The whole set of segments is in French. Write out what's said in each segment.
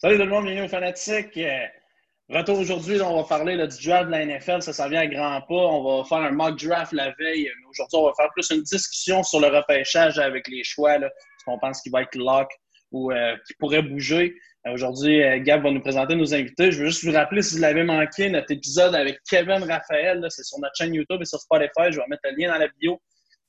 Salut tout le monde, bienvenue aux fanatiques. Euh, retour aujourd'hui, on va parler du draft de la NFL. Ça, ça vient à grands pas. On va faire un mock draft la veille. Mais aujourd'hui, on va faire plus une discussion sur le repêchage avec les choix. Ce qu'on pense qu'il va être lock ou euh, qui pourrait bouger. Euh, aujourd'hui, Gab va nous présenter nos invités. Je veux juste vous rappeler, si vous l'avez manqué, notre épisode avec Kevin Raphaël, c'est sur notre chaîne YouTube et sur Spotify. Je vais mettre le lien dans la bio.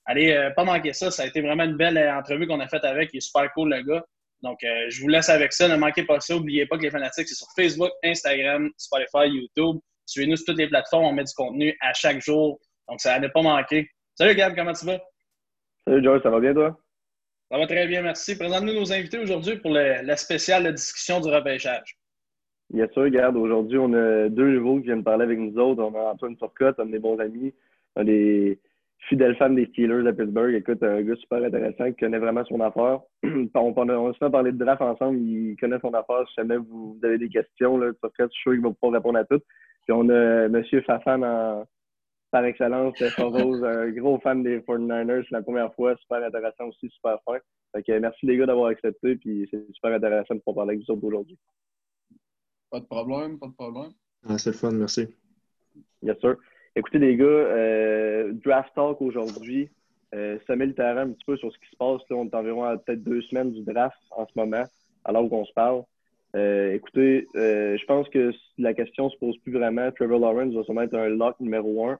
Allez, pas manquer ça. Ça a été vraiment une belle entrevue qu'on a faite avec. Il est super cool, le gars. Donc, euh, je vous laisse avec ça. Ne manquez pas ça. N'oubliez pas que les fanatiques, c'est sur Facebook, Instagram, Spotify, YouTube. Suivez-nous sur toutes les plateformes. On met du contenu à chaque jour. Donc, ça n'a pas manqué. Salut Gab, comment tu vas? Salut Joe, ça va bien toi? Ça va très bien, merci. Présente-nous nos invités aujourd'hui pour la spéciale de discussion du repêchage. Bien sûr, regarde, aujourd'hui, on a deux nouveaux qui viennent parler avec nous autres. On a Antoine Turcotte, un des bons amis, un des fidèle fan des Steelers de Pittsburgh. Écoute, un gars super intéressant qui connaît vraiment son affaire. on, on, se fait parler de draft ensemble. Il connaît son affaire. Si jamais vous, avez des questions, là, je suis sûr qu'il va pouvoir répondre à toutes. Puis on a M. Fafan par excellence, Rose, un gros fan des 49ers. C'est la première fois. Super intéressant aussi, super fin. Fait que merci les gars d'avoir accepté. Puis c'est super intéressant de pouvoir parler avec vous autres aujourd'hui. Pas de problème, pas de problème. Ah, c'est le fun, merci. Bien sûr. Écoutez, les gars, euh, Draft Talk aujourd'hui, euh, ça met le terrain un petit peu sur ce qui se passe. On est environ à peut-être deux semaines du draft en ce moment, alors qu'on se parle. Euh, écoutez, euh, je pense que la question se pose plus vraiment. Trevor Lawrence va sûrement être un lock numéro un.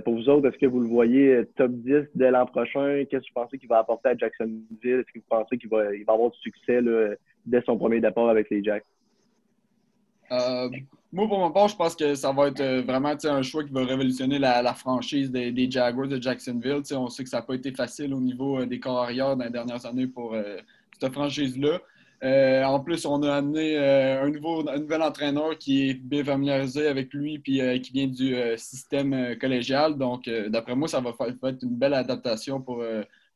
pour vous autres, est-ce que vous le voyez top 10 dès l'an prochain? Qu'est-ce que vous pensez qu'il va apporter à Jacksonville? Est-ce que vous pensez qu'il va, avoir du succès dès son premier départ avec les Jacks? Moi, pour mon part, je pense que ça va être euh, vraiment un choix qui va révolutionner la, franchise des, Jaguars de Jacksonville. on sait que ça n'a pas été facile au niveau euh, des corps arrière dans les dernières années pour euh, cette franchise-là. en plus, on a amené un, nouveau, nouvel entraîneur qui est bien familiarisé avec lui et qui vient du système collégial. Donc, d'après moi, ça va, faire, être une belle adaptation pour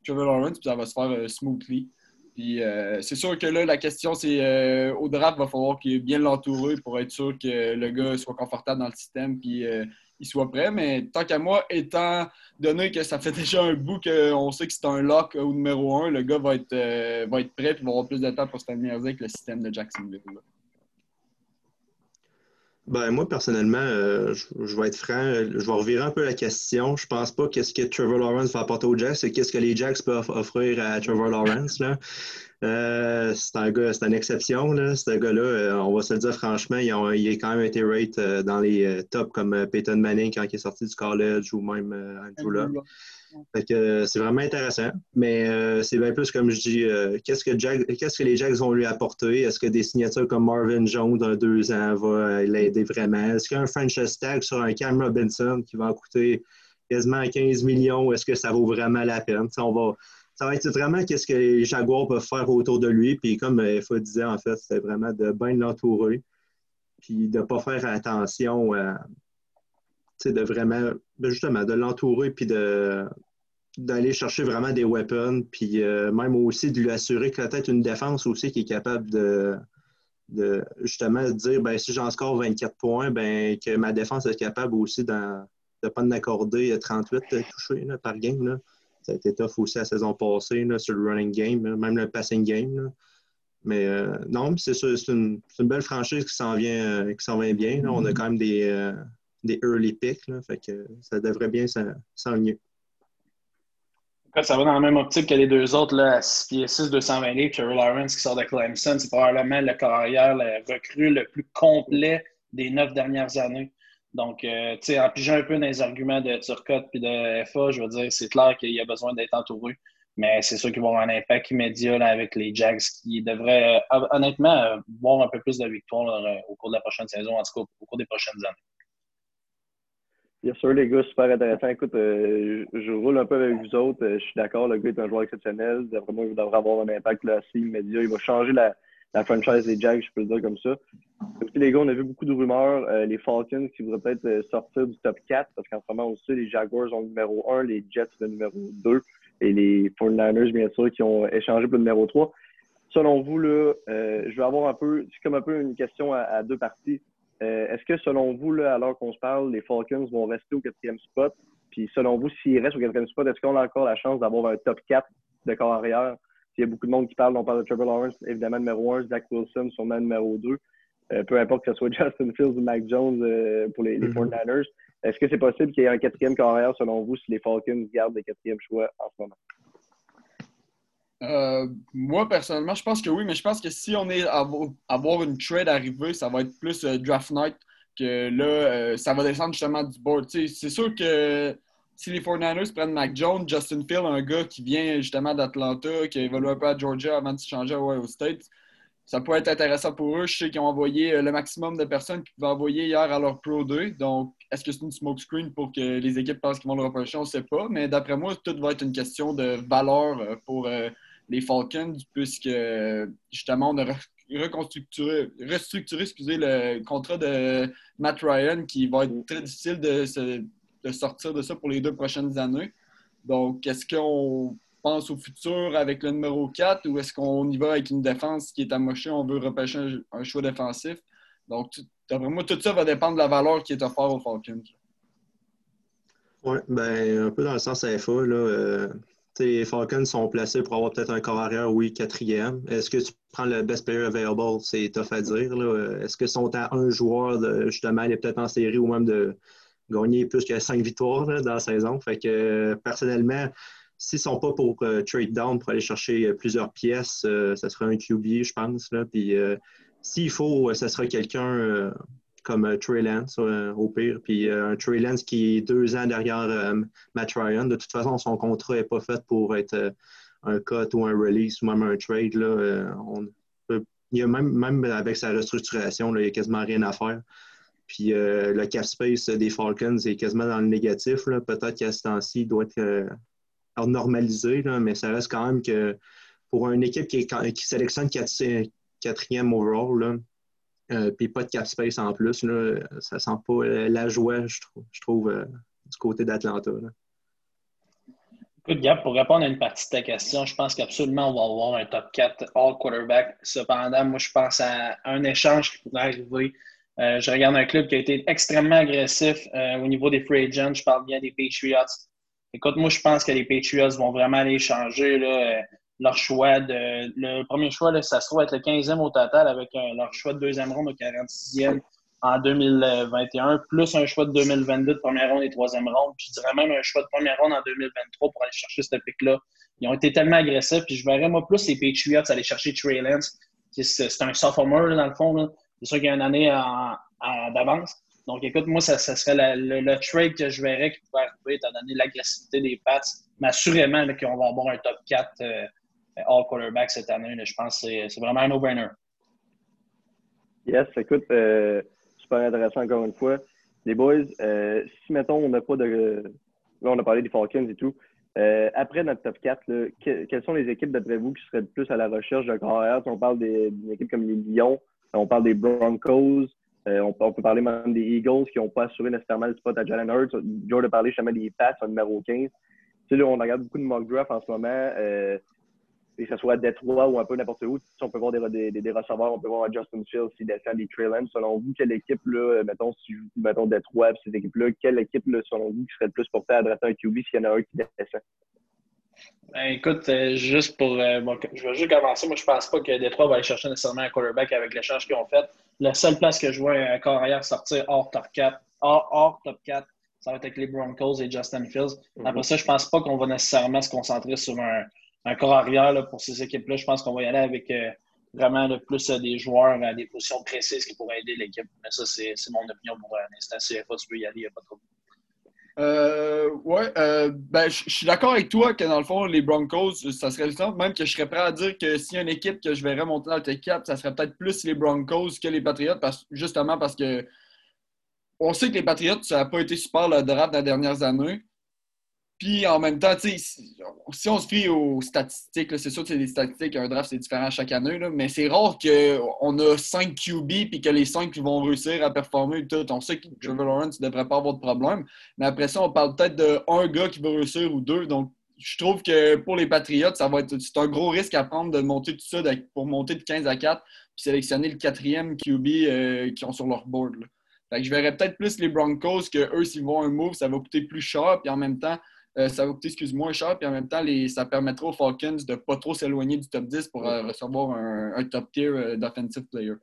Trevor Lawrence puis ça va se faire smoothly. Puis euh, c'est sûr que là, la question, c'est euh, au draft, il va falloir qu'il bien l'entourer pour être sûr que le gars soit confortable dans le système puis euh, il soit prêt. Mais tant qu'à moi, étant donné que ça fait déjà un bout qu'on sait que c'est un lock au numéro un, le gars va être, va être prêt et va avoir plus de temps pour se familiariser avec le système de Jacksonville. Ben, moi, personnellement, je, vais être franc, je vais revirer un peu la question. Je pense pas qu'est-ce que Trevor Lawrence va apporter aux Jacks, c'est qu'est-ce que les Jacks peuvent offrir à Trevor Lawrence. Là. c'est un gars, c'est une exception. Là. Ce gars-là, on va se le dire franchement, il a, il a quand même été rate dans les tops comme Peyton Manning quand il est sorti du college ou même Andrew Luck. Euh, c'est vraiment intéressant. Mais euh, c'est bien plus comme je dis, euh, qu'est-ce que que les Jacks vont lui apporter? Est-ce que des signatures comme Marvin Jones d'un deux ans va l'aider vraiment? Est-ce qu'il y a un franchise tag sur un Cam Robinson qui va en coûter quasiment 15 millions? Est-ce que ça vaut vraiment la peine? on va, ça va être vraiment qu'est-ce que les Jaguars peuvent faire autour de lui. Puis comme F.A. disait, en fait, c'est vraiment de bien l'entourer. Puis de ne pas faire attention à de vraiment, ben, justement, de l'entourer puis de d'aller chercher vraiment des weapons, puis euh, même aussi de lui assurer que peut-être une défense aussi qui est capable de, de justement dire ben, si j'en score 24 points, ben, que ma défense est capable aussi de ne pas en accorder 38 touchés par game. Là. Ça a été tough aussi la saison passée sur le running game, même le passing game. Mais euh, non, c'est c'est une, une, belle franchise qui s'en vient, euh, qui s'en vient bien. On a quand même des, des early picks. Là, fait que ça devrait bien s'enligner. Ça va dans la même optique que les deux autres, là, 6 pieds 6, 220 livres. Trevor Lawrence qui sort de Clemson, c'est probablement le carrière, le recrue le plus complet des neuf dernières années. Donc, euh, tu sais, en pigeant un peu dans les arguments de Turcotte et de FA, je veux dire, c'est clair qu'il y a besoin d'être entouré. Mais c'est sûr qu'ils vont avoir un impact immédiat avec les Jags qui devraient, euh, honnêtement, euh, voir un peu plus de victoires au cours de la prochaine saison, en tout cas au cours des prochaines années. Bien sûr, les gars, super intéressant. Écoute, euh, je, roule un peu avec vous autres. Euh, je suis d'accord, le gars est un joueur exceptionnel. Vraiment, il devrait avoir un impact là, assez immédiat. Il va changer la, franchise des Jags, je peux le dire comme ça. Écoutez, les gars, on a vu beaucoup de rumeurs. Euh, les Falcons qui voudraient peut-être sortir du top 4 parce qu'en ce moment aussi, les Jaguars ont le numéro 1, les Jets le numéro 2 et les 49ers, bien sûr, qui ont échangé pour le numéro 3. Selon vous, là, je vais avoir un peu, c'est comme un peu une question à deux parties. Euh, est-ce que selon vous, là, alors qu'on se parle, les Falcons vont rester au quatrième spot? Puis selon vous, s'ils restent au quatrième spot, est-ce qu'on a encore la chance d'avoir un top 4 de corps arrière? Il y a beaucoup de monde qui parle, on parle de Trevor Lawrence, évidemment numéro un, Zach Wilson, sûrement numéro deux. Euh, peu importe que ce soit Justin Fields ou Mac Jones euh, pour les, les 49ers. Mm-hmm. Est-ce que c'est possible qu'il y ait un quatrième carrière selon vous si les Falcons gardent des quatrièmes choix en ce moment? Euh, moi, personnellement, je pense que oui, mais je pense que si on est à avoir une trade arrivée, ça va être plus draft night que là, ça va descendre justement du board. C'est sûr que si les 49ers prennent Mac Jones, Justin Field, un gars qui vient justement d'Atlanta, qui a évolué un peu à Georgia avant de se changer à Ohio State, ça peut être intéressant pour eux. Je sais qu'ils ont envoyé euh, le maximum de personnes qu'ils pouvaient envoyer hier à leur Pro 2. Donc, est-ce que c'est une smokescreen pour que les équipes pensent qu'ils vont le repêcher? On ne sait pas. Mais d'après moi, tout va être une question de valeur euh, pour euh, les Falcons, puisque justement, on a restructuré, restructuré le contrat de Matt Ryan qui va être très difficile de, sortir de ça pour les deux prochaines années. Donc, est-ce qu'on pense au futur avec le numéro 4 ou est-ce qu'on y va avec une défense qui est amochée, on veut repêcher un, choix défensif? Donc, moi, tout ça va dépendre de la valeur qui est offerte aux Falcons. Oui, ben, un peu dans le sens FA, là, euh, les Falcons sont placés pour avoir peut-être un corps arrière, oui, quatrième. Est-ce que tu prends le best player available? C'est tough à dire. Est-ce que sont à un joueur justement aller peut-être en série ou même de gagner plus que cinq victoires dans la saison? Fait que personnellement, S'ils ne sont pas pour euh, trade down, pour aller chercher euh, plusieurs pièces, euh, ça sera un QB, je pense. Là. Puis s'il faut, ça sera quelqu'un comme Trey Lance, au pire. Puis un Trey Lance qui est deux ans derrière Matt Ryan. De toute façon, son contrat n'est pas fait pour être un cut ou un release ou même un trade. Là. il y a même, même avec sa restructuration, là, il n'y a quasiment rien à faire. Puis le cap space des Falcons est quasiment dans le négatif. Peut-être qu'à ce temps-ci, il doit être normalisé, là, mais ça reste quand même que pour une équipe qui, qui sélectionne quatrième overall, là, euh, puis pas de cap space en plus, là, ça sent pas la joie, je trouve, euh, du côté d'Atlanta. Écoute, Gab, pour répondre à une partie de ta question, je pense qu'absolument, on va avoir un top 4 all quarterback. Cependant, moi, je pense à un échange qui pourrait arriver. Euh, je regarde un club qui a été extrêmement agressif au niveau des free agents. Je parle bien des Patriots. Écoute, moi, je pense que les Patriots vont vraiment aller changer euh, leur choix. De, le premier choix, là, ça se trouve être le 15e au total avec leur choix de deuxième ronde au 46e en 2021, plus un choix de 2022 de première ronde et troisième ronde. Puis je dirais même un choix de première ronde en 2023 pour aller chercher ce pic-là. Ils ont été tellement agressifs. Puis je verrais, moi, plus les Patriots aller chercher Trey Lance. C'est un sophomore, dans le fond. C'est sûr qu'il y a une année d'avance. Donc, écoute, moi, ça, serait le, trade que je verrais qui pourrait arriver, étant donné l'agressivité des Pats. Mais assurément qu'on va avoir un top 4 euh, all quarterback cette année. je pense que c'est vraiment un no-brainer. Yes, écoute, euh, super intéressant encore une fois. Les boys, euh, si mettons, on n'a pas de. Là, on a parlé des Falcons et tout. après notre top 4, quelles sont les équipes d'après vous qui seraient le plus à la recherche de carrière? on parle d'une équipe comme les Lions, on parle des Broncos, euh, on, peut parler même des Eagles qui n'ont pas assuré nécessairement le spot à Jalen Hurts. Joe a parlé justement des Pats en numéro 15. Tu sais, là, on regarde beaucoup de mock draft en ce moment, euh, que ce soit à Detroit ou un peu n'importe où. on peut voir des, des, des, receveurs, on peut voir Justin Fields s'il descend des Trailers. Selon vous, quelle équipe, là, mettons, si mettons Detroit, ces équipes-là, quelle équipe, là, selon vous, qui serait le plus portée à adresser un QB s'il y en a un qui descend? Ben, écoute, euh, juste pour. Euh, je vais juste commencer. Moi, je pense pas que Détroit va aller chercher nécessairement un quarterback avec l'échange qu'ils ont fait. La seule place que je vois un corps arrière sortir hors top 4, hors, top 4, ça va être avec les Broncos et Justin Fields. Mhm. Après ça, je pense pas qu'on va nécessairement se concentrer sur un, un corps arrière pour ces équipes-là. Je pense qu'on va y aller avec euh, vraiment le plus des joueurs à des positions précises qui pourraient aider l'équipe. Mais ça, c'est mon opinion pour l'instant. Si tu veux y aller, il n'y a pas de problème. Euh, ouais, euh, ben, je suis d'accord avec toi que dans le fond, les Broncos, ça serait le simple. Même que je serais prêt à dire que s'il y a une équipe que je verrais monter dans le t 4 ça serait peut-être plus les Broncos que les Patriots, justement parce que on sait que les Patriots, ça n'a pas été super le draft dans les dernières années. Puis en même temps, si on se fie aux statistiques, c'est sûr que c'est des statistiques, un draft c'est différent chaque année, mais c'est rare qu'on a 5 QB et que les 5 vont réussir à performer. Tout. On sait que Trevor Lawrence ne devrait pas avoir de problème, mais après ça, on parle peut-être d'un gars qui va réussir ou deux. Donc je trouve que pour les Patriots, ça va être c'est un gros risque à prendre de monter tout ça pour monter de 15 à 4 puis sélectionner le quatrième QB euh, qui ont sur leur board. je verrais peut-être plus les Broncos que eux, s'ils vont un move, ça va coûter plus cher, puis en même temps, ça va coûter excuse moins cher, puis en même temps, ça permettra aux Falcons de ne pas trop s'éloigner du top 10 pour recevoir un, top tier d'offensive player.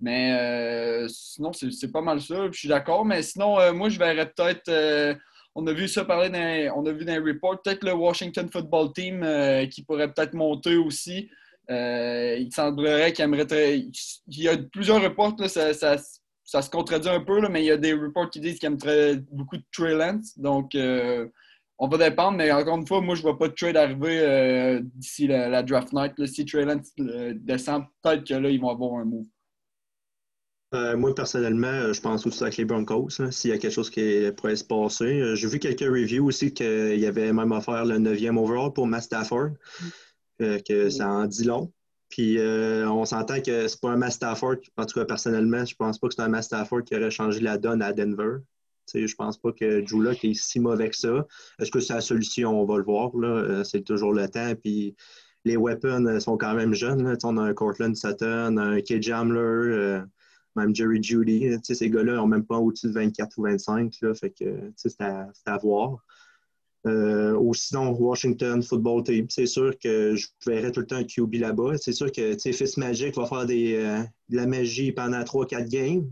Mais sinon, c'est pas mal ça. Je suis d'accord. Mais sinon, moi, je verrais peut-être on a vu ça parler dans, on a vu dans les reports. Peut-être le Washington Football Team euh, qui pourrait peut-être monter aussi. Euh, il semblerait qu'il aimerait. Il y a plusieurs reports, ça, se contredit un peu, mais il y a des reports qui disent qu'il aimerait beaucoup de Trey Lance. Donc, euh, on va dépendre, mais encore une fois, moi, je ne vois pas de trade arriver d'ici la, draft night. si Trey Lance descend, peut-être que là, ils vont avoir un move. Euh, moi, personnellement, euh, je pense aussi avec les Broncos, s'il y a quelque chose qui pourrait se passer. Euh, j'ai vu quelques reviews aussi qu'il y avait même offert le 9e overall pour Matt Stafford, que ça en dit long. Puis on s'entend que c'est pas un Matt Stafford, en tout cas personnellement, je pense pas que c'est un Matt Stafford qui aurait changé la donne à Denver. Je je pense pas que Locke est si mauvais que ça. Est-ce que c'est la solution? On va le voir. C'est toujours le temps. Puis les weapons sont quand même jeunes. On a un Cortland Sutton, un Kid Jamler même Jerry Judy. Ces gars-là n'ont même pas au-dessus de 24 ou 25. Là, fait que c'est à, voir. Euh, ou sinon, Washington Football Team. C'est sûr que je verrai tout le temps un QB là-bas. C'est sûr que Magic va faire euh, de la magie pendant 3-4 games.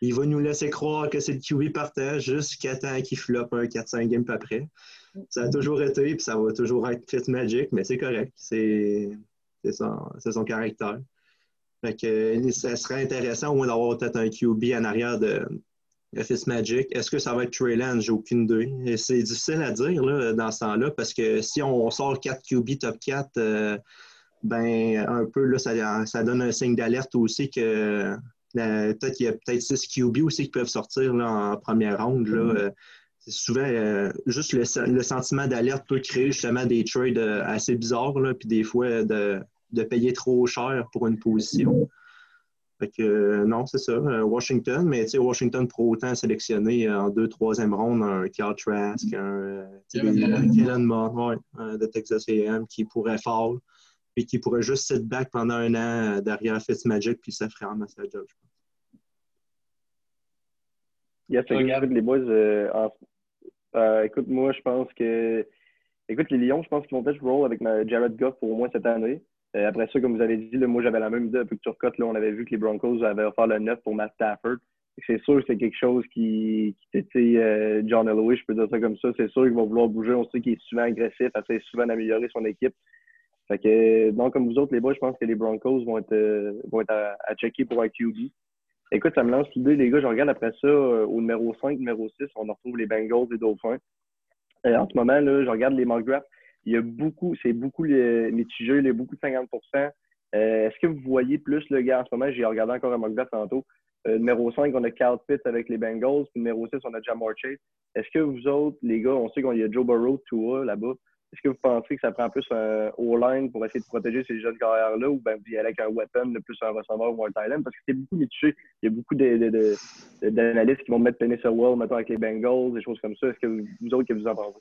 Il va nous laisser croire que c'est le QB partage jusqu'à temps qu'il floppe un 4-5 games après. Ça a toujours été, puis ça va toujours être Magic, mais c'est correct. C'est son, son caractère. Fait que, euh, ça serait intéressant au moins d'avoir peut-être un QB en arrière de, Fist Magic. Est-ce que ça va être Trey? J'ai aucune idée. C'est difficile à dire là, dans ce temps-là parce que si on sort 4 QB top 4, euh, ben un peu là, ça, ça donne un signe d'alerte aussi que euh, peut-être qu'il y a peut-être 6 QB aussi qui peuvent sortir là, en première ronde. Là. Mm-hmm. c'est souvent juste le, le sentiment d'alerte peut créer justement des trades assez bizarres, là, puis des fois de de payer trop cher pour une position. Fait que, euh, non, c'est ça. Euh, Washington, mais tu sais, Washington pour autant sélectionner en deux, troisième ronde un Carl Trask, un euh, Kellen Mott de Texas A&M qui pourrait fall, puis qui pourrait juste sit back pendant un an derrière Fitzmagic, puis ça ferait un masse job, je pense. Yes, les boys, écoute, moi, je pense que. Écoute, les Lions, je pense qu'ils vont peut-être roll avec Jared Goff pour au moins cette année. Euh, après ça, comme vous avez dit, moi j'avais la même idée un peu que Turcotte. Là, on avait vu que les Broncos avaient offert le 9 pour Matt Stafford. C'est sûr que c'est quelque chose qui, qui était euh, John Elway, je peux dire ça comme ça. C'est sûr qu'il va vouloir bouger. On sait qu'il est souvent agressif, assez souvent d'améliorer son équipe. Fait que, donc, comme vous autres, les boys, je pense que les Broncos vont être, euh, à, checker pour un QB. Écoute, ça me lance l'idée, les gars. Je regarde après ça, au numéro 5, numéro 6, on retrouve les Bengals et Dauphins. en ce moment, là, je regarde les mock il y a beaucoup, c'est beaucoup mitigé, il y a beaucoup de 50% euh, Est-ce que vous voyez plus le gars en ce moment? J'ai regardé encore un mock tantôt. Euh, numéro 5, on a Cal Pitts avec les Bengals. Puis numéro 6, on a Jamar Chase. Est-ce que vous autres, les gars, on sait qu'il y a Joe Burrow, Tua là-bas. Est-ce que vous pensez que ça prend plus un O-line pour essayer de protéger ces jeunes carrières-là ou bien vous y allez avec un weapon, plus un receveur ou un Thailand? Parce que c'est beaucoup mitigé. Il y a beaucoup d'analystes qui vont mettre Penny Sewell, maintenant avec les Bengals, des choses comme ça. Est-ce que vous, autres, que vous en pensez?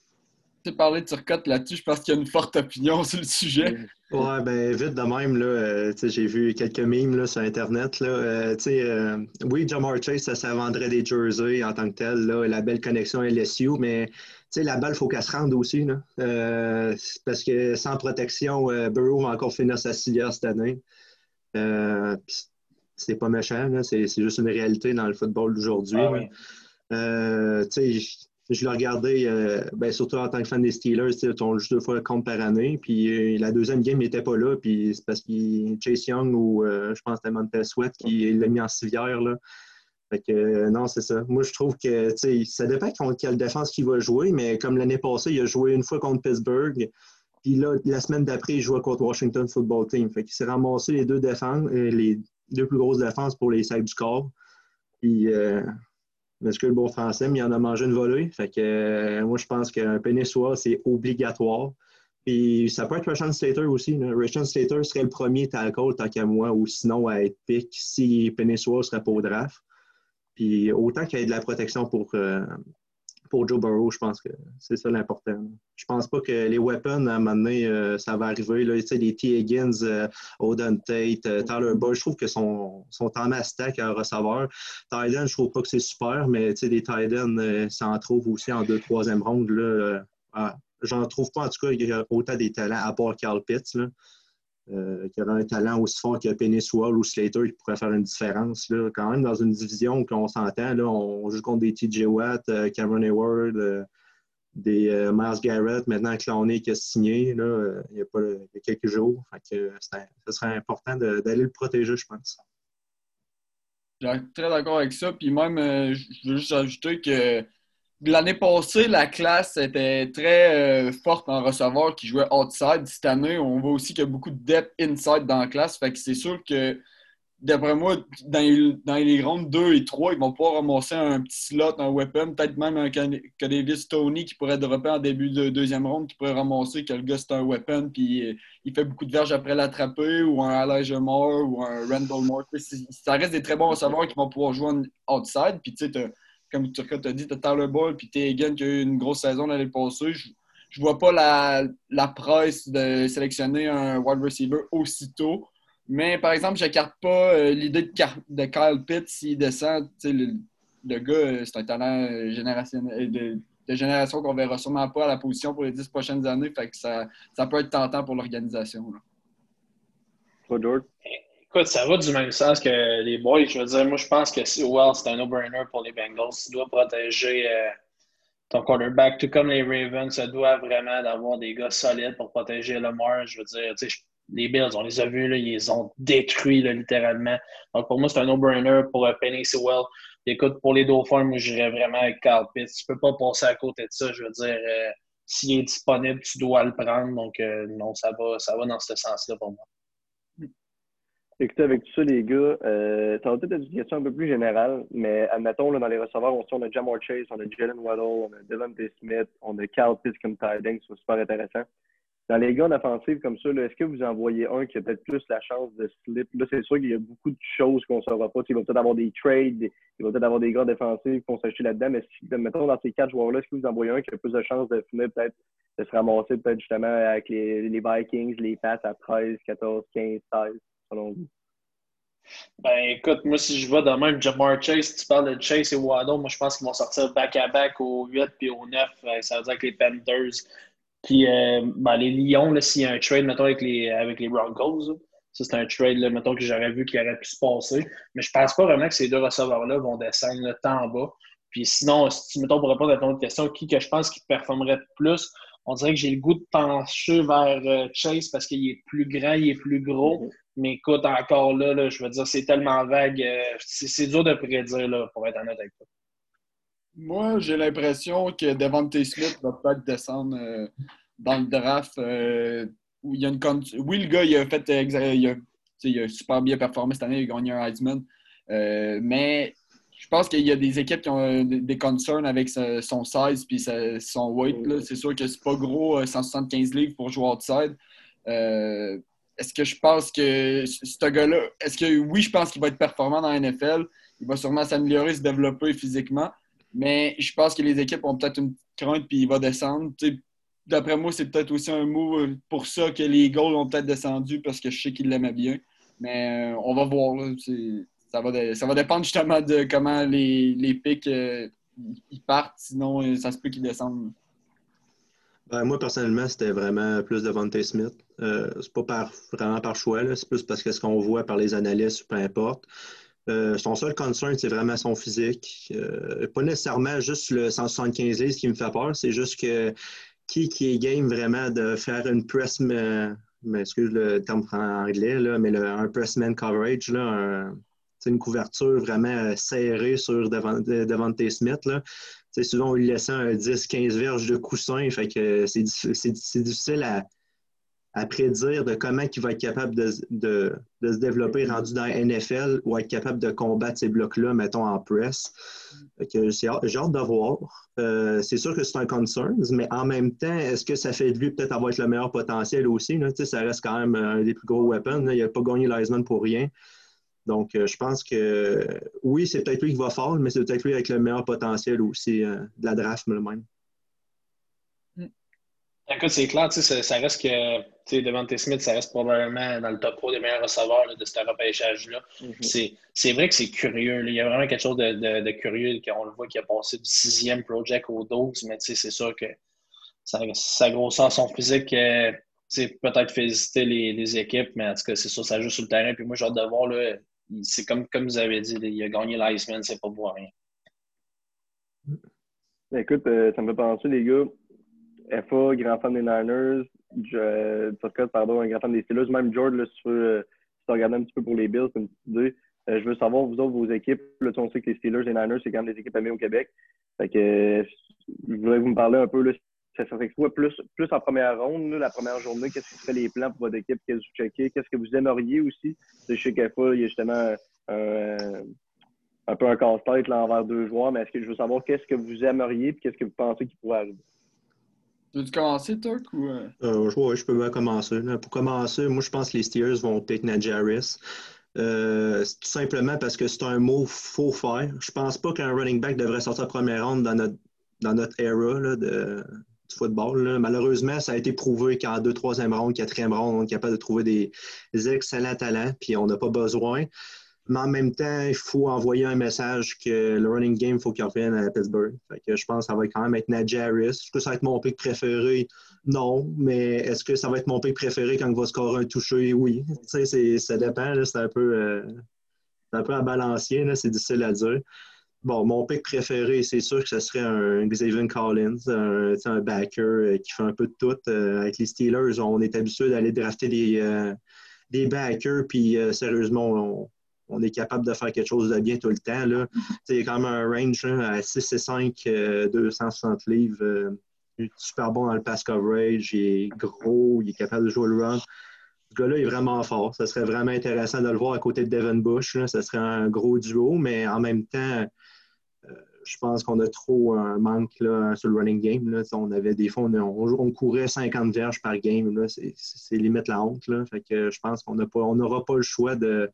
Parler de Turcotte là-dessus, je pense qu'il y a une forte opinion sur le sujet. Ouais, ben vite de même, là, euh, j'ai vu quelques memes là, sur Internet. Là, euh, euh, oui, Jamar Chase, ça, ça, vendrait des jerseys en tant que tel, là, la belle connexion LSU, mais la balle, il faut qu'elle se rende aussi. Là, parce que sans protection, Burrow va encore finir sa civière cette année. c'est pas méchant, c'est juste une réalité dans le football d'aujourd'hui. Ah, je l'ai regardé, euh, ben, surtout en tant que fan des Steelers, on joue deux fois compte par année. Puis euh, la deuxième game, il n'était pas là. Puis c'est parce qu'il Chase Young ou euh, je pense que c'était Sweat qui l'a mis en civière. Là. Fait que non, c'est ça. Moi, je trouve que ça dépend contre quelle défense qu'il va jouer, mais comme l'année passée, il a joué une fois contre Pittsburgh. Puis là, la semaine d'après, il jouait contre Washington Football Team. Fait qu'il s'est ramassé les deux défenses, les deux plus grosses défenses pour les sacs du corps. Puis que le français, mais il en a mangé une volée? Fait que euh, moi, je pense qu'un pénissoir, c'est obligatoire. Puis ça peut être Rashawn Slater aussi. Là. Slater serait le premier tackle, tant qu'à moi, ou sinon à être pick si Penissoir serait pas au draft. Puis autant qu'il y ait de la protection pour, euh, pour Joe Burrow, je pense que c'est ça l'important. Je pense pas que les weapons, à un moment donné, euh, ça va arriver. Là, les T. Higgins, euh, Oden Tate, euh, Tyler Boyd, je trouve que sont, sont en stack à receveur. Tyden, je trouve pas que c'est super, mais des Tyden, ça en trouve aussi en deux, troisième ronde. Là, j'en trouve pas, en tout cas, il y a autant des talents à part Carl Pitts. Là. Euh, qui aurait un talent aussi fort que Penny Wall ou Slater qui pourrait faire une différence. Là. Quand même, dans une division qu'on s'entend, là, on joue contre des TJ Watt, euh, Cameron Hayward, euh, des Miles Garrett, maintenant Clowney qui a signé il, y a quelques jours. Fait ce serait important d'aller le protéger, je pense. Je suis très d'accord avec ça. Puis même, je veux juste ajouter que L'année passée, la classe était très euh, forte en receveur qui jouait outside. Cette année, on voit aussi qu'il y a beaucoup de depth inside dans la classe. Fait que c'est sûr que, d'après moi, dans les, rondes 2 et 3, ils vont pouvoir ramasser un petit slot, un weapon, peut-être même un Davis Tony qui pourrait dropper en début de deuxième ronde, qui pourrait ramasser que le gars c'est un weapon, puis euh, il fait beaucoup de verges après l'attraper, ou un Elijah Moore, ou un Randall Moore. Ça reste des très bons receveurs qui vont pouvoir jouer outside. Puis tu sais, comme Turcotte t'a dit, tu as Tyler Ball puis Tegan qui a eu une grosse saison l'année passée. Je, ne vois pas la, la presse de sélectionner un wide receiver aussitôt. Mais par exemple, je n'écarte pas euh, l'idée de, de, Kyle Pitt s'il descend. Le, le, gars, euh, c'est un talent euh, générationnel, de, de génération qu'on ne verra sûrement pas à la position pour les dix prochaines années. Fait que ça, ça peut être tentant pour l'organisation. Écoute, ça va du même sens que les boys. Je veux dire, moi, je pense que si Well, c'est un no-brainer pour les Bengals. Tu dois protéger euh, ton quarterback, tout comme les Ravens. Ça doit vraiment d'avoir des gars solides pour protéger Lamar. Je veux dire, les Bills, on les a vus, là, ils les ont détruits littéralement. Donc, pour moi, c'est un no-brainer pour euh, Penny Sewell. Écoute, pour les Dauphins, moi, j'irais vraiment avec Carl Pitts. Tu peux pas passer à côté de ça. Je veux dire, euh, s'il est disponible, tu dois le prendre. Donc, non, ça va, ça va dans ce sens-là pour moi. Écoutez, avec tout ça, les gars, euh, ça va peut-être être une question un peu plus générale, mais admettons, là, dans les receveurs, on, on a Jamar Chase, on a Jalen Waddle, on a Devontae Smith, on a Cal Pitts comme Tiding, c'est super intéressant. Dans les gars en comme ça, est-ce que vous en voyez un qui a peut-être plus la chance de slip? Là, c'est sûr qu'il y a beaucoup de choses qu'on ne saura pas. Il va peut-être avoir des trades, il va peut-être avoir des gars défensifs qu'on s'acheter là-dedans, mais si, mettons, dans ces quatre joueurs-là, est-ce que vous en voyez un qui a plus de chances de finir peut-être de se ramasser peut-être justement avec les, les Vikings, les Pats à 13, 14, 15, 16, selon vous? Ben écoute, moi si je vais dans même Jamar Chase, tu parles de Chase et Waddle, moi je pense qu'ils vont sortir back-à-back au 8 puis au 9. Euh, ça veut dire que les Panthers. Puis euh, ben, les Lions, s'il y a un trade, mettons, avec les, avec les Broncos, ça c'est un trade, là, mettons, que j'aurais vu qui aurait pu se passer. Mais je pense pas vraiment que ces deux receveurs-là vont descendre le temps en bas. Puis sinon, si, mettons, pour répondre à ton question, qui que je pense qui performerait plus, on dirait que j'ai le goût de pencher vers euh, Chase parce qu'il est plus grand, il est plus gros. Mais écoute, encore là, je veux dire, c'est tellement vague. Euh, c'est dur de prédire, là, pour être honnête avec toi. Moi, j'ai l'impression que Devontae Smith va peut-être descendre euh, dans le draft. où il y a une Oui, le gars, il a fait il a, il a super bien performé cette année, il a gagné un Heisman. mais je pense qu'il y a des équipes qui ont euh, des concerns avec son size puis son weight. C'est sûr que c'est pas gros, 175 euh, livres pour jouer outside. Euh, est-ce que je pense que ce gars-là, est-ce que oui, je pense qu'il va être performant dans la NFL. Il va sûrement s'améliorer, se développer physiquement. Mais je pense que les équipes ont peut-être une crainte puis il va descendre. D'après moi, c'est peut-être aussi un mot pour ça que les Eagles ont peut-être descendu parce que je sais qu'ils l'aimaient bien. Mais on va voir. Ça va, dépendre justement de comment les, pics euh, ils partent, sinon euh, ça se peut qu'ils descendent. Ben, moi, personnellement, c'était vraiment plus de Vontae Smith. Euh, c'est pas par, vraiment par choix, c'est plus parce que ce qu'on voit par les analystes, peu importe. Euh, son seul concern, c'est vraiment son physique. pas nécessairement juste le 175 livres qui me fait peur, c'est juste que qui, qui est game vraiment de faire une press, mais, excuse le terme en anglais, là, mais le, un pressman coverage, là, un, une couverture vraiment euh, serrée sur devant, tes Smith. Là. souvent, on lui laissait un 10-15 verges de coussin. Fait que c'est, difficile à, prédire de comment il va être capable de, se développer rendu dans la NFL ou être capable de combattre ces blocs-là, mettons, en press. j'ai hâte de voir. Euh, c'est sûr que c'est un concern, mais en même temps, est-ce que ça fait de lui peut-être avoir le meilleur potentiel aussi? Là? Ça reste quand même un des plus gros weapons. Il n'a pas gagné l'Heisman pour rien. Donc, euh, je pense que oui, c'est peut-être lui qui va fort, mais c'est peut-être lui avec le meilleur potentiel aussi euh, de la draft même. Mm. Écoute, c'est clair, ça, ça reste que Devante Smith, ça reste probablement dans le top 3 des meilleurs receveurs de ce repêchage-là. Mm-hmm. C'est vrai que c'est curieux. Il y a vraiment quelque chose de, de, de curieux. On le voit qui a passé du sixième project au 12, mais c'est sûr que sa, grosseur, son physique, c'est peut-être fait hésiter les, équipes, mais en tout cas, c'est sûr, ça joue sur le terrain. Puis moi, j'ai hâte de voir, c'est comme, comme vous avez dit, il a gagné l'Iceman, c'est pas pour rien. Écoute, ça me fait penser, les gars, FA, grand fan des Niners, je, pardon, un grand fan des Steelers, même George, là, si tu si tu un petit peu pour les Bills, c'est une petite idée. Euh, je veux savoir, vous autres, vos équipes, là, on sait que les Steelers et les Niners, c'est quand même des équipes amies au Québec. Fait que, je voudrais vous me parler un peu, là, ça, ça fait quoi plus, plus en première ronde, la première journée, qu'est-ce qui serait les plans pour votre équipe, qu'est-ce que vous checkez, qu'est-ce que vous aimeriez aussi? Je sais qu'à fois, il y a justement un, un peu un casse-tête envers deux joueurs, mais est-ce que je veux savoir qu'est-ce que vous aimeriez et qu'est-ce que vous pensez qui pourrait arriver? Veux-tu commencer, Turk? Ou... Euh? Euh, oui, je peux bien commencer. Pour commencer, moi, je pense que les Steelers vont pick Najaris. Euh, tout simplement parce que c'est un mot faut faire. Je pense pas qu'un running back devrait sortir première ronde dans notre, dans notre era là, de, football. Malheureusement, ça a été prouvé qu'en deux, troisième ronde, quatrième ronde, on est capable de trouver des, excellents talents, puis on n'a pas besoin. Mais en même temps, il faut envoyer un message que le running game, il faut qu'il revienne à Pittsburgh. Je pense que ça va quand même être Najee Harris. Est-ce que ça va être mon pick préféré? Non. Mais est-ce que ça va être mon pick préféré quand il va scorer un toucher? Oui. Ça dépend. C'est un, peu, euh, un peu à balancier. C'est difficile à dire. Bon, mon pick préféré, c'est sûr que ce serait un Xavier Collins, un, un backer euh, qui fait un peu de tout. Euh, avec les Steelers, on est habitué d'aller drafter des, des backers, puis sérieusement, on on est capable de faire quelque chose de bien tout le temps. Là. Il y a quand même un range à 6 et 5, 260 euh, livres. Euh, super bon dans le pass coverage. Il est gros, il est capable de jouer le run. Ce gars-là est vraiment fort. Ça serait vraiment intéressant de le voir à côté de Devin Bush. Là. Ça serait un gros duo, mais en même temps, euh, je pense qu'on a trop un manque sur le running game. On avait des fois, on, courait 50 verges par game. C'est limite la honte. Je pense qu'on n'aura pas le choix de,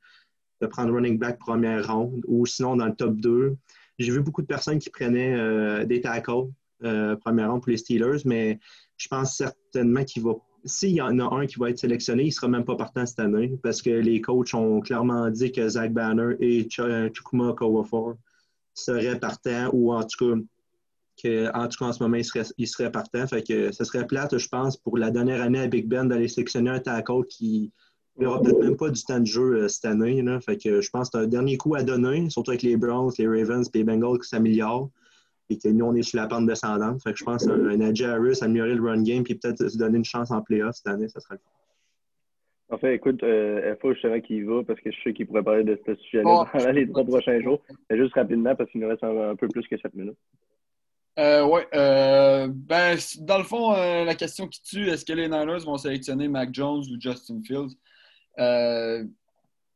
prendre running back première ronde ou sinon dans le top 2. J'ai vu beaucoup de personnes qui prenaient euh, des tackles euh, première ronde pour les Steelers, mais je pense certainement qu'il va. S'il y en a un qui va être sélectionné, il ne sera même pas partant cette année parce que les coachs ont clairement dit que Zach Banner et Chukuma Kowafor seraient partants ou en tout cas que, en tout cas, en ce moment, ils seraient, il serait partants. Fait que ce serait plate, je pense, pour la dernière année à Big Ben d'aller sélectionner un tackle qui, il n'y aura peut-être même pas du temps de jeu euh, cette année. Là. Fait que je pense que c'est un dernier coup à donner, surtout avec les Browns, les Ravens et les Bengals qui s'améliorent. Et que nous, on est sur la pente descendante. Fait que je pense qu'un Najee Harris, améliorer le run game puis peut-être se donner une chance en playoff cette année, ça serait le. En fait, écoute, euh, FO, je sais qu'il y va parce que je sais qu'il pourrait parler de ce sujet-là pendant les trois prochains jours. Mais juste rapidement parce qu'il nous reste un, peu plus que sept minutes. Euh, oui. Euh, ben, dans le fond, euh, la question qui tue, est-ce que les Niners vont sélectionner Mac Jones ou Justin Fields?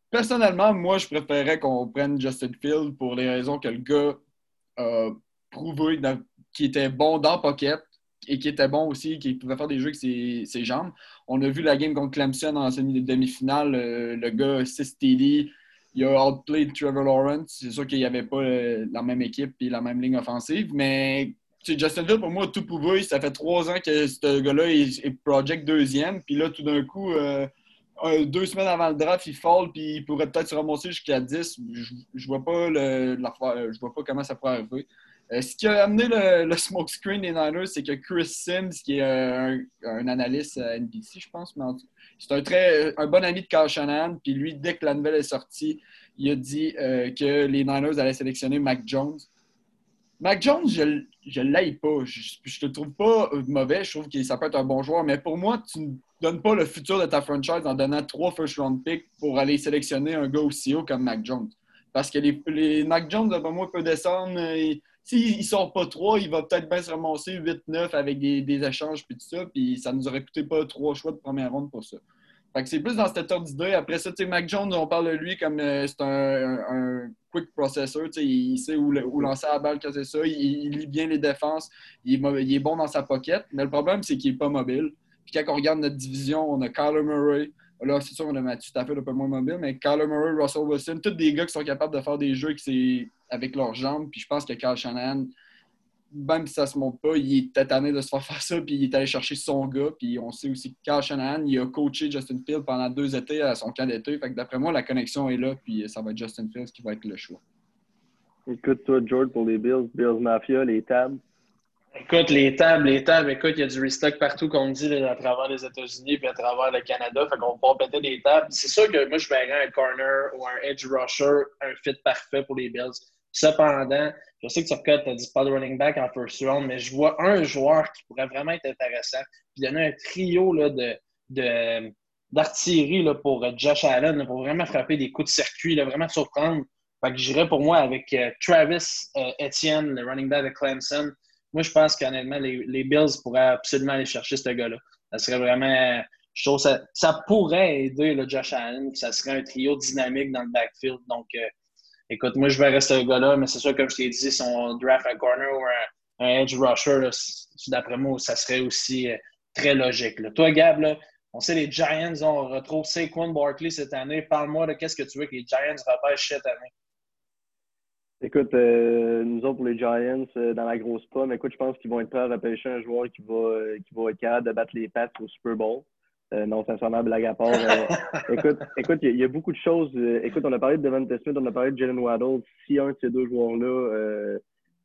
Personnellement, moi, je préférais qu'on prenne Justin Field pour les raisons que le gars a prouvé qu'il était bon dans Pocket et qui était bon aussi, qu'il pouvait faire des jeux avec ses, jambes. On a vu la game contre Clemson en demi-finale. Euh, le gars, 6 TD, il a outplayed Trevor Lawrence. C'est sûr qu'il n'y avait pas euh, la même équipe et la même ligne offensive, mais Justin Field, pour moi, tout prouvé. Ça fait trois ans que ce gars-là est, project deuxième. Puis là, tout d'un coup, deux semaines avant le draft, il fall, puis il pourrait peut-être se ramasser jusqu'à 10. Je, je vois je vois pas comment ça pourrait arriver. Euh, ce qui a amené le, le smoke screen des Niners, c'est que Chris Sims, qui est un, analyste à NBC, je pense, c'est un très un bon ami de Kyle Shanahan, puis lui, dès que la nouvelle est sortie, il a dit euh, que les Niners allaient sélectionner Mac Jones. Mac Jones, je ne l'aille pas. Je ne te trouve pas mauvais. Je trouve que ça peut être un bon joueur. Mais pour moi, tu ne donnes pas le futur de ta franchise en donnant trois first round picks pour aller sélectionner un gars aussi haut comme Mac Jones. Parce que les, Mac Jones, pour moi, peut descendre. S'il ne sort pas trois, il va peut-être bien se ramasser 8-9 avec des, échanges et tout ça. Puis ça nous aurait coûté pas trois choix de première ronde pour ça c'est plus dans cette ordre d'idée. Après ça, Mac Jones, on parle de lui comme euh, c'est un, quick processor. Il sait où, lancer la balle quand c'est ça. Il, lit bien les défenses. Il est, bon dans sa pocket. Mais le problème, c'est qu'il n'est pas mobile. Puis quand on regarde notre division, on a Kyler Murray. Là, c'est sûr, on a Mathieu fait un peu moins mobile, mais Kyler Murray, Russell Wilson, tous des gars qui sont capables de faire des jeux avec leurs jambes. Puis je pense que Kyle Shanahan, même si ça se montre pas, il est tétané de se faire faire ça, puis il est allé chercher son gars. Puis on sait aussi que Carl Shanahan, il a coaché Justin Fields pendant deux étés à son camp d'été. Fait que d'après moi, la connexion est là, puis ça va être Justin Fields qui va être le choix. Écoute, toi, George, pour les Bills, Bills Mafia, les tables. Écoute, les tables, les tables, écoute, il y a du restock partout, comme on dit, à travers les États-Unis puis à travers le Canada. Fait qu'on va péter des tables. C'est sûr que moi, je verrais un corner ou un edge rusher, un fit parfait pour les Bills. Cependant, je sais que Turcotte tu dit pas de running back en first round, mais je vois un joueur qui pourrait vraiment être intéressant. Puis donner un trio là, de, de, d'artillerie pour Josh Allen, pour vraiment frapper des coups de circuit, là, vraiment surprendre. Fait que j'irais pour moi avec euh, Travis euh, Etienne, le running back de Clemson. Moi, je pense qu'honnêtement, les, les, Bills pourraient absolument aller chercher ce gars-là. Ça serait vraiment. Je trouve ça, ça pourrait aider Josh Allen. Ça serait un trio dynamique dans le backfield. Donc, euh, écoute, moi, je vais rester ce gars-là, mais c'est sûr, comme je t'ai dit, son draft à corner ou un, edge rusher, d'après moi, ça serait aussi très logique. Toi, Gab, là, on sait les Giants, on retrouve Saquon Barkley cette année. Parle-moi de qu'est-ce que tu veux que les Giants repêchent cette année. Écoute, euh, nous autres, pour les Giants, euh, dans la grosse pomme, écoute, je pense qu'ils vont être prêts à repêcher un joueur qui va, euh, qui va être capable de battre les Pats au Super Bowl. Non, sincèrement, blague à part. écoute, écoute, il y, a beaucoup de choses. écoute, on a parlé de Devante Smith, on a parlé de Jalen Waddle. Si un de ces deux joueurs-là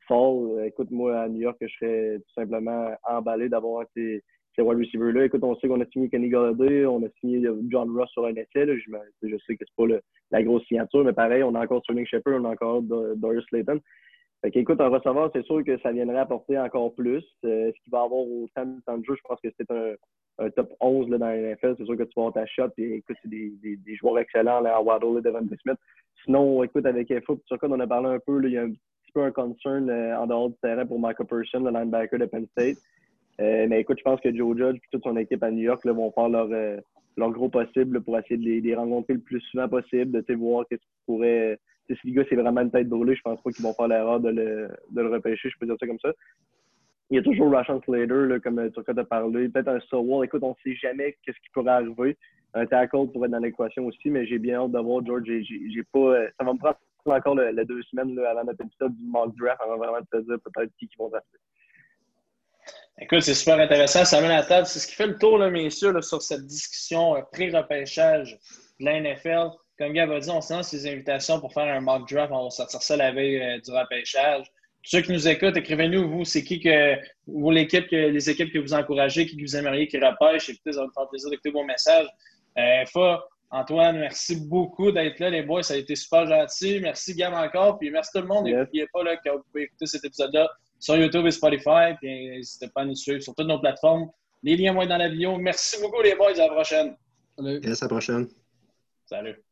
fall, écoute, moi, à New York, je serais tout simplement emballé d'avoir ces, ces wide receivers-là. Écoute, on sait qu'on a signé Kenny Galladay, on a signé Je, Ross sur un essai. Là. Je, je, sais que c'est pas la grosse signature, mais pareil, on a encore Sterling Shepard, on a encore Doris Slayton. Fait qu'écoute, en recevoir, c'est sûr que ça viendrait apporter encore plus. Euh, ce qu'il va avoir autant de temps de jeu, je pense que c'est un, un, top 11 là, dans la NFL. C'est sûr que tu vas avoir ta shot. Et écoute, c'est des, des, des, joueurs excellents, là, Waddle et Devon Smith. Sinon, écoute, avec FO, sur on a parlé un peu, il y a un petit peu un concern euh, en dehors du terrain pour Michael Person, le linebacker de Penn State. Euh, mais écoute, je pense que Joe Judge et toute son équipe à New York vont faire leur, euh, leur gros possible pour essayer de les, rencontrer le plus souvent possible, de voir qu'est-ce qu'ils pourraient. Si le gars, c'est vraiment une tête brûlée, je pense pas qu'ils vont faire l'erreur de le, de le repêcher, je peux dire ça comme ça. Il y a toujours Rashan Slater, là, comme tu as parlé. Peut-être un Sowell. Écoute, on ne sait jamais qu'est-ce qui pourrait arriver. Un tackle pourrait être dans l'équation aussi, mais j'ai bien hâte de voir, George. Pas, euh, ça va me prendre encore le, deux semaines avant notre épisode du mock draft avant vraiment de te dire peut-être qui, qui vont rester. Écoute, c'est super intéressant. Ça met la table. C'est ce qui fait le tour, là, messieurs, sur cette discussion euh, pré-repêchage de la NFL. Comme Gab a dit, on se lance les invitations pour faire un mock draft. On va sortir ça la veille euh, du repêchage. Tous ceux qui nous écoutent, écrivez-nous, vous, c'est qui que, vous, l'équipe, les équipes que vous encouragez, qui vous aimeriez qui repêchent. Écoutez, ça va nous faire plaisir d'écouter vos messages. Euh, Fa, Antoine, merci beaucoup d'être là, les boys. Ça a été super gentil. Merci, Gab, encore. Puis merci tout le monde. N'oubliez pas là, que vous pouvez écouter cet épisode-là sur YouTube et Spotify. Puis n'hésitez pas à nous suivre sur toutes nos plateformes. Les liens vont être dans la vidéo. Merci beaucoup, les boys. À la prochaine. Salut. à la prochaine. Salut.